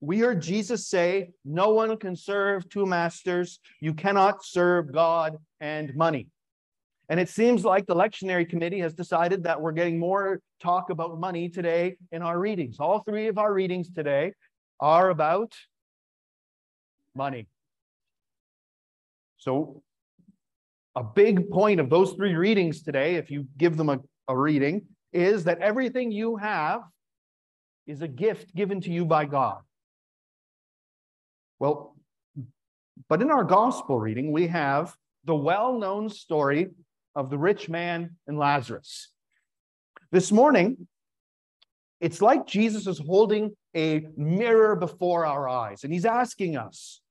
we heard Jesus say, No one can serve two masters. You cannot serve God and money. And it seems like the lectionary committee has decided that we're getting more talk about money today in our readings. All three of our readings today are about money. So, a big point of those three readings today, if you give them a, a reading, is that everything you have is a gift given to you by God. Well, but in our gospel reading, we have the well known story of the rich man and Lazarus. This morning, it's like Jesus is holding a mirror before our eyes, and he's asking us,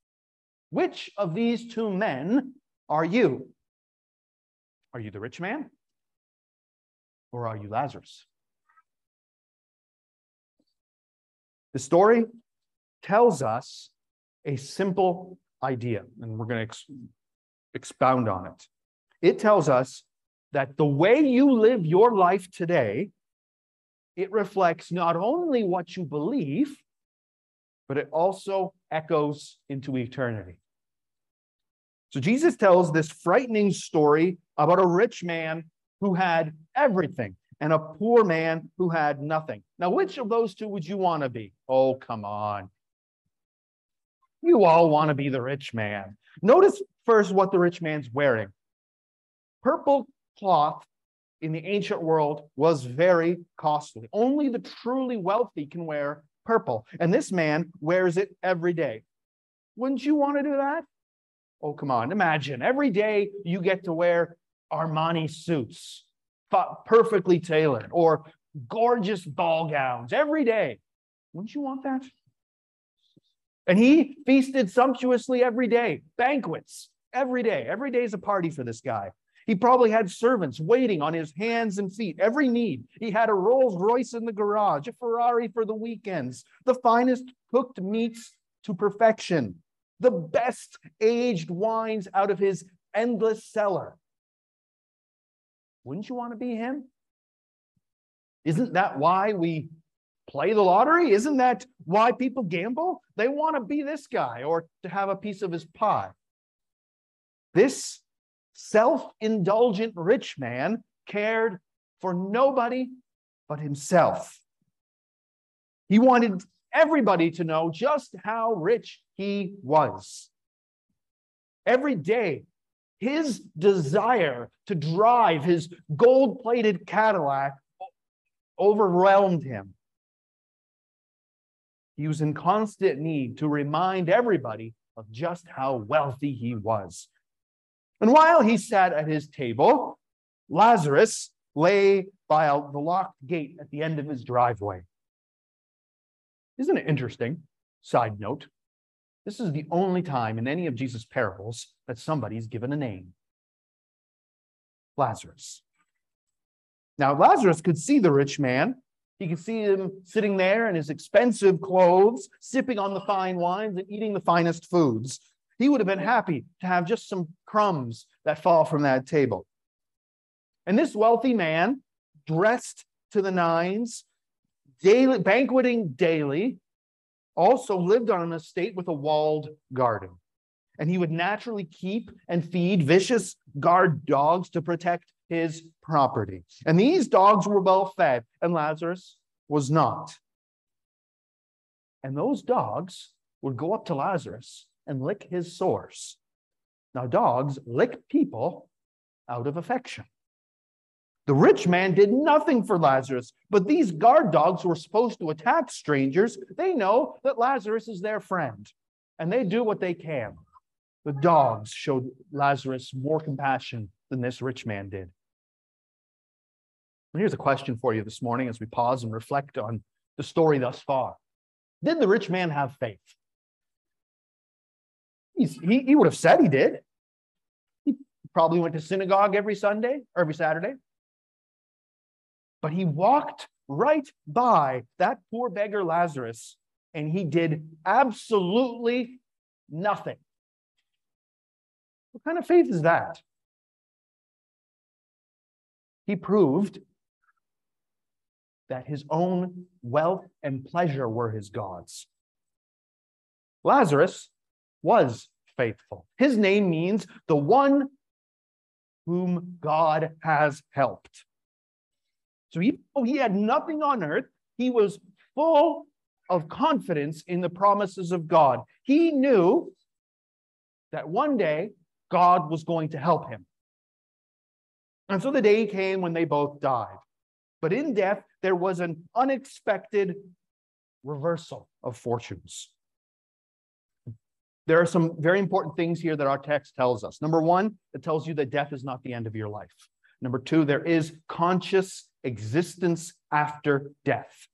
which of these two men are you? Are you the rich man? Or are you Lazarus? The story tells us a simple idea, and we're going to ex- expound on it. It tells us that the way you live your life today, it reflects not only what you believe, but it also echoes into eternity. So Jesus tells this frightening story about a rich man who had everything and a poor man who had nothing. Now, which of those two would you want to be? Oh, come on. You all want to be the rich man. Notice first what the rich man's wearing. Purple cloth in the ancient world was very costly. Only the truly wealthy can wear purple. And this man wears it every day. Wouldn't you want to do that? Oh, come on. Imagine every day you get to wear Armani suits, perfectly tailored, or gorgeous ball gowns every day. Wouldn't you want that? And he feasted sumptuously every day, banquets every day. Every day is a party for this guy. He probably had servants waiting on his hands and feet, every need. He had a Rolls Royce in the garage, a Ferrari for the weekends, the finest cooked meats to perfection, the best aged wines out of his endless cellar. Wouldn't you want to be him? Isn't that why we play the lottery? Isn't that why people gamble? They want to be this guy or to have a piece of his pie. This self indulgent rich man cared for nobody but himself. He wanted everybody to know just how rich he was. Every day, his desire to drive his gold plated Cadillac overwhelmed him. He was in constant need to remind everybody of just how wealthy he was. And while he sat at his table, Lazarus lay by the locked gate at the end of his driveway. Isn't it interesting? Side note this is the only time in any of Jesus' parables that somebody's given a name Lazarus. Now, Lazarus could see the rich man he could see him sitting there in his expensive clothes, sipping on the fine wines and eating the finest foods. He would have been happy to have just some crumbs that fall from that table. And this wealthy man, dressed to the nines, daily, banqueting daily, also lived on an estate with a walled garden. And he would naturally keep and feed vicious guard dogs to protect his property. And these dogs were well fed, and Lazarus was not. And those dogs would go up to Lazarus and lick his sores. Now, dogs lick people out of affection. The rich man did nothing for Lazarus, but these guard dogs were supposed to attack strangers. They know that Lazarus is their friend, and they do what they can. The dogs showed Lazarus more compassion than this rich man did. Here's a question for you this morning as we pause and reflect on the story thus far. Did the rich man have faith? He's, he, he would have said he did. He probably went to synagogue every Sunday or every Saturday. But he walked right by that poor beggar Lazarus and he did absolutely nothing. What kind of faith is that? He proved that his own wealth and pleasure were his gods. Lazarus was faithful. His name means the one whom God has helped. So even though he had nothing on earth, he was full of confidence in the promises of God. He knew that one day God was going to help him. And so the day came when they both died. But in death, there was an unexpected reversal of fortunes. There are some very important things here that our text tells us. Number one, it tells you that death is not the end of your life. Number two, there is conscious existence after death.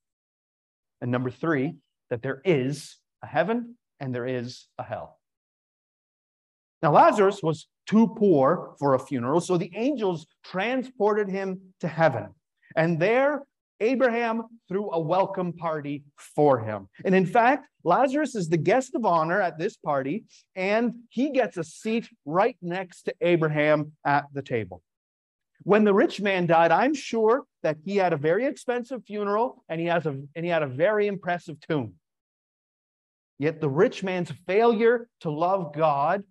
And number three, that there is a heaven and there is a hell. Now, Lazarus was too poor for a funeral, so the angels transported him to heaven. And there Abraham threw a welcome party for him. And in fact, Lazarus is the guest of honor at this party, and he gets a seat right next to Abraham at the table. When the rich man died, I'm sure that he had a very expensive funeral and he has a and he had a very impressive tomb. Yet the rich man's failure to love God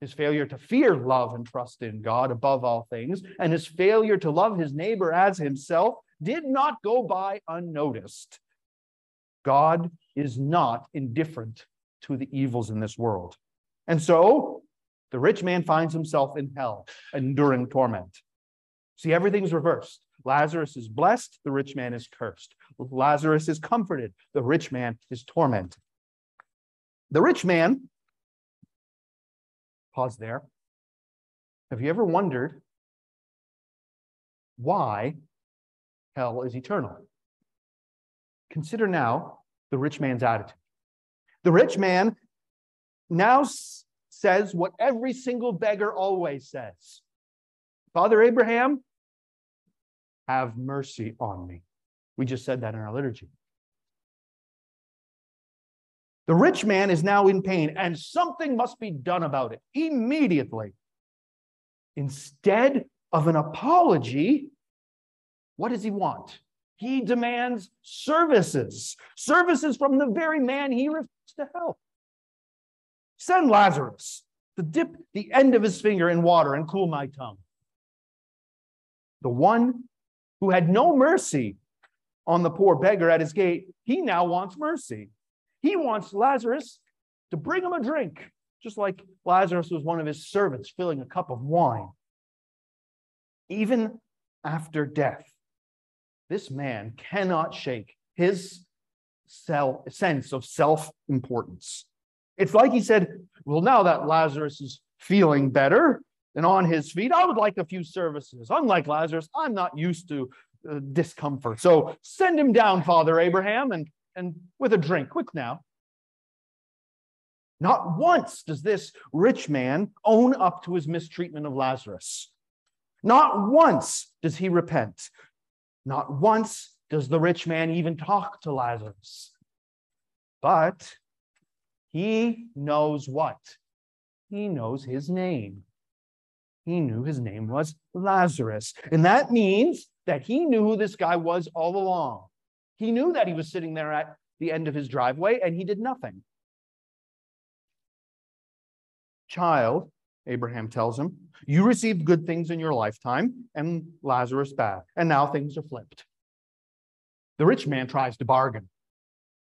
his failure to fear, love, and trust in God above all things, and his failure to love his neighbor as himself did not go by unnoticed. God is not indifferent to the evils in this world. And so the rich man finds himself in hell, enduring torment. See, everything's reversed. Lazarus is blessed, the rich man is cursed. Lazarus is comforted, the rich man is tormented. The rich man Pause there. Have you ever wondered why hell is eternal? Consider now the rich man's attitude. The rich man now says what every single beggar always says Father Abraham, have mercy on me. We just said that in our liturgy. The rich man is now in pain, and something must be done about it immediately. Instead of an apology, what does he want? He demands services, services from the very man he refused to help. Send Lazarus to dip the end of his finger in water and cool my tongue. The one who had no mercy on the poor beggar at his gate, he now wants mercy. He wants Lazarus to bring him a drink, just like Lazarus was one of his servants filling a cup of wine. Even after death, this man cannot shake his self, sense of self importance. It's like he said, Well, now that Lazarus is feeling better and on his feet, I would like a few services. Unlike Lazarus, I'm not used to uh, discomfort. So send him down, Father Abraham, and and with a drink. Quick now. Not once does this rich man own up to his mistreatment of Lazarus. Not once does he repent. Not once does the rich man even talk to Lazarus. But he knows what? He knows his name. He knew his name was Lazarus. And that means that he knew who this guy was all along. He knew that he was sitting there at the end of his driveway and he did nothing. Child, Abraham tells him, you received good things in your lifetime and Lazarus bad. And now things are flipped. The rich man tries to bargain,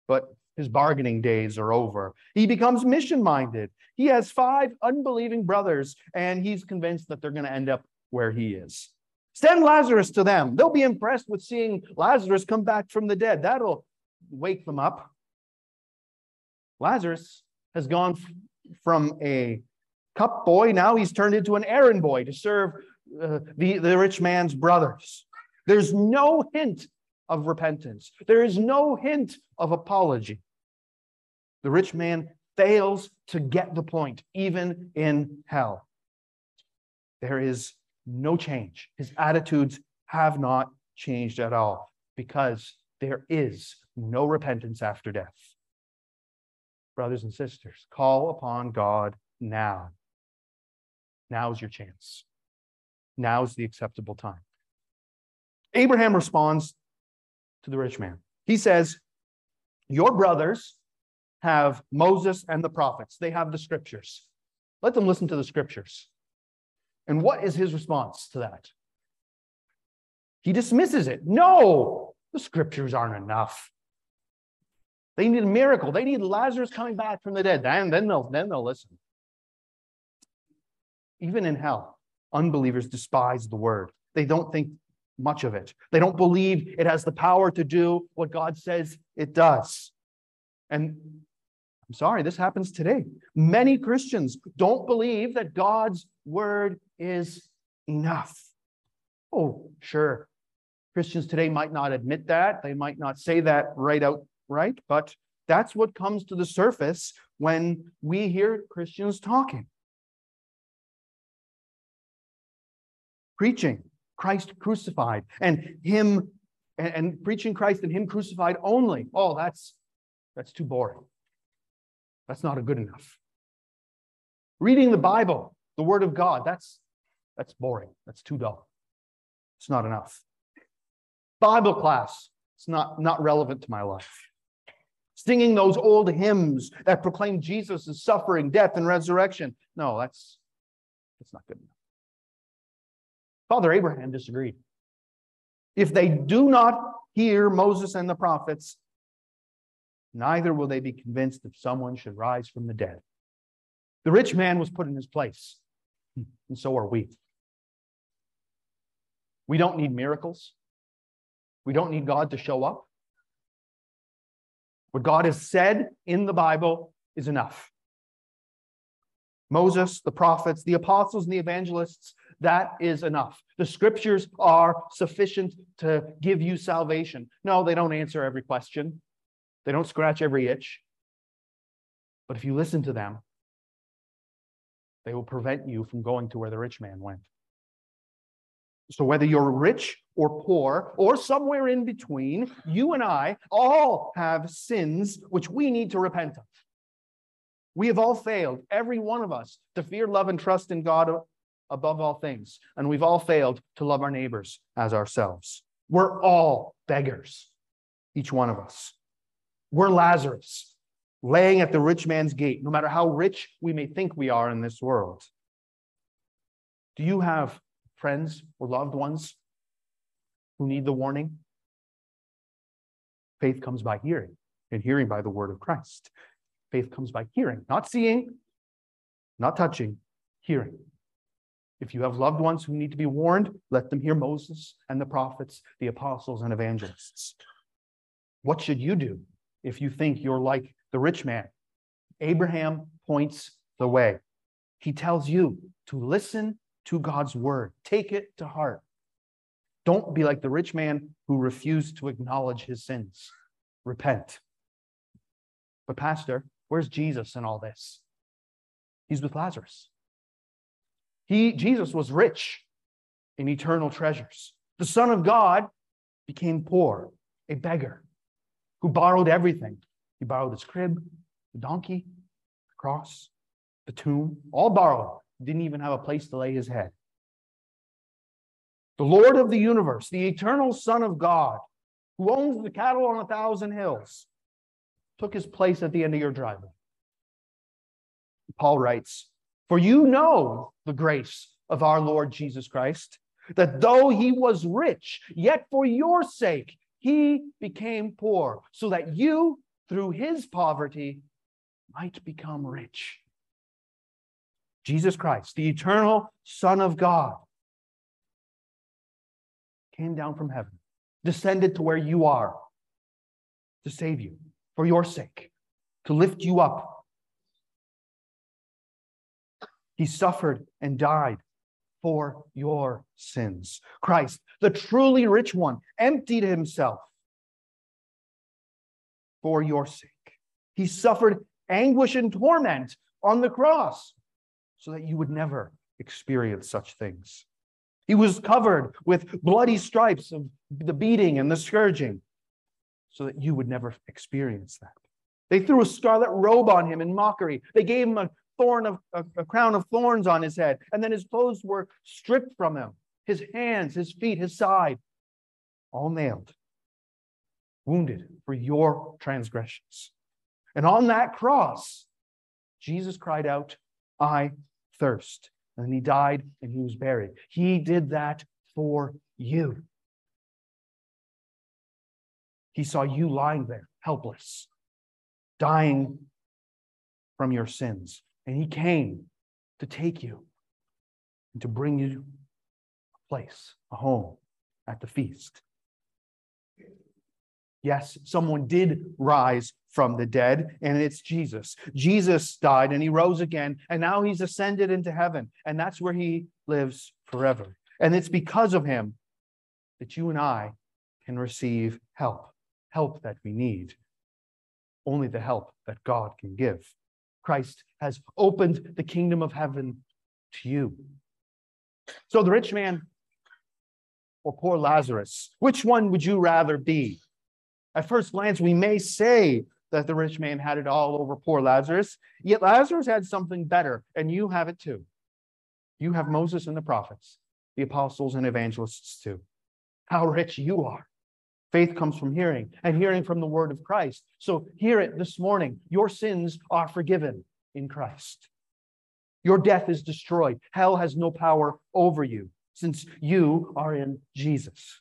but his bargaining days are over. He becomes mission minded. He has five unbelieving brothers, and he's convinced that they're going to end up where he is. Send Lazarus to them. They'll be impressed with seeing Lazarus come back from the dead. That'll wake them up. Lazarus has gone from a cup boy, now he's turned into an errand boy to serve uh, the, the rich man's brothers. There's no hint of repentance, there is no hint of apology. The rich man fails to get the point, even in hell. there is no change. His attitudes have not changed at all because there is no repentance after death. Brothers and sisters, call upon God now. Now's your chance. Now's the acceptable time. Abraham responds to the rich man. He says, Your brothers have Moses and the prophets, they have the scriptures. Let them listen to the scriptures. And what is his response to that? He dismisses it. No, the scriptures aren't enough. They need a miracle. They need Lazarus coming back from the dead. And then they'll, then they'll listen. Even in hell, unbelievers despise the word. They don't think much of it. They don't believe it has the power to do what God says it does. And I'm sorry, this happens today. Many Christians don't believe that God's word is enough. Oh, sure. Christians today might not admit that. They might not say that right out right, but that's what comes to the surface when we hear Christians talking. Preaching Christ crucified and him and, and preaching Christ and him crucified only. Oh, that's that's too boring. That's not good enough. Reading the Bible, the word of God, that's that's boring. That's too dull. It's not enough. Bible class, it's not, not relevant to my life. Singing those old hymns that proclaim Jesus' suffering, death, and resurrection. No, that's, that's not good enough. Father Abraham disagreed. If they do not hear Moses and the prophets, neither will they be convinced that someone should rise from the dead. The rich man was put in his place, and so are we. We don't need miracles. We don't need God to show up. What God has said in the Bible is enough. Moses, the prophets, the apostles, and the evangelists that is enough. The scriptures are sufficient to give you salvation. No, they don't answer every question, they don't scratch every itch. But if you listen to them, they will prevent you from going to where the rich man went. So, whether you're rich or poor or somewhere in between, you and I all have sins which we need to repent of. We have all failed, every one of us, to fear, love, and trust in God above all things. And we've all failed to love our neighbors as ourselves. We're all beggars, each one of us. We're Lazarus, laying at the rich man's gate, no matter how rich we may think we are in this world. Do you have friends or loved ones who need the warning? Faith comes by hearing, and hearing by the word of Christ. Faith comes by hearing, not seeing, not touching, hearing. If you have loved ones who need to be warned, let them hear Moses and the prophets, the apostles and evangelists. What should you do if you think you're like the rich man? Abraham points the way. He tells you to listen to God's word, take it to heart. Don't be like the rich man who refused to acknowledge his sins. Repent. But, Pastor, where's Jesus in all this? He's with Lazarus. He, Jesus was rich in eternal treasures. The Son of God became poor, a beggar who borrowed everything. He borrowed his crib, the donkey, the cross, the tomb, all borrowed. Didn't even have a place to lay his head. The Lord of the universe, the eternal Son of God, who owns the cattle on a thousand hills, took his place at the end of your driveway. Paul writes, for you know the grace of our Lord Jesus Christ, that though he was rich, yet for your sake he became poor, so that you, through his poverty, might become rich. Jesus Christ, the eternal Son of God, came down from heaven, descended to where you are to save you for your sake, to lift you up he suffered and died for your sins. Christ, the truly rich one, emptied himself for your sake. He suffered anguish and torment on the cross so that you would never experience such things. He was covered with bloody stripes of the beating and the scourging so that you would never experience that. They threw a scarlet robe on him in mockery. They gave him a thorn of a, a, crown of thorns on his head, and then his clothes were stripped from him. His hands, his feet, his side, all nailed, wounded for your transgressions. And on that cross, Jesus cried out, I thirst. And he died and he was buried. He did that for you. He saw you lying there, helpless, dying from your sins. And he came to take you and to bring you a place, a home at the feast. Yes, someone did rise from the dead, and it's Jesus. Jesus died and he rose again, and now he's ascended into heaven, and that's where he lives forever. And it's because of him that you and I can receive help, help that we need, only the help that God can give. Christ has opened the kingdom of heaven to you. So, the rich man or poor Lazarus, which one would you rather be? At first glance, we may say that the rich man had it all over poor Lazarus, yet Lazarus had something better, and you have it too. You have Moses and the prophets, the apostles and evangelists too. How rich you are. Faith comes from hearing, and hearing from the word of Christ. So hear it this morning. Your sins are forgiven in Christ. Your death is destroyed. Hell has no power over you since you are in Jesus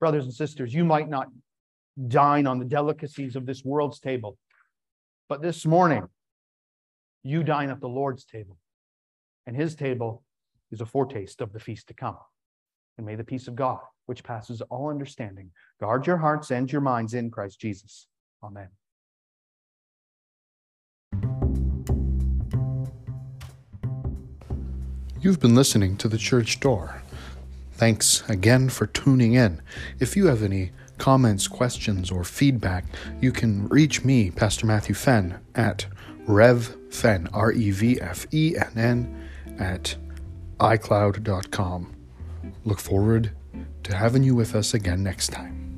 brothers and sisters, you might not dine on the delicacies of this world's table, but this morning, you dine at the Lord's table, and his table is a foretaste of the feast to come. And may the peace of God, which passes all understanding, guard your hearts and your minds in Christ Jesus. Amen. You've been listening to The Church Door. Thanks again for tuning in. If you have any comments, questions, or feedback, you can reach me, Pastor Matthew Fenn, at revfenn, R E V F E N N, at iCloud.com. Look forward to having you with us again next time.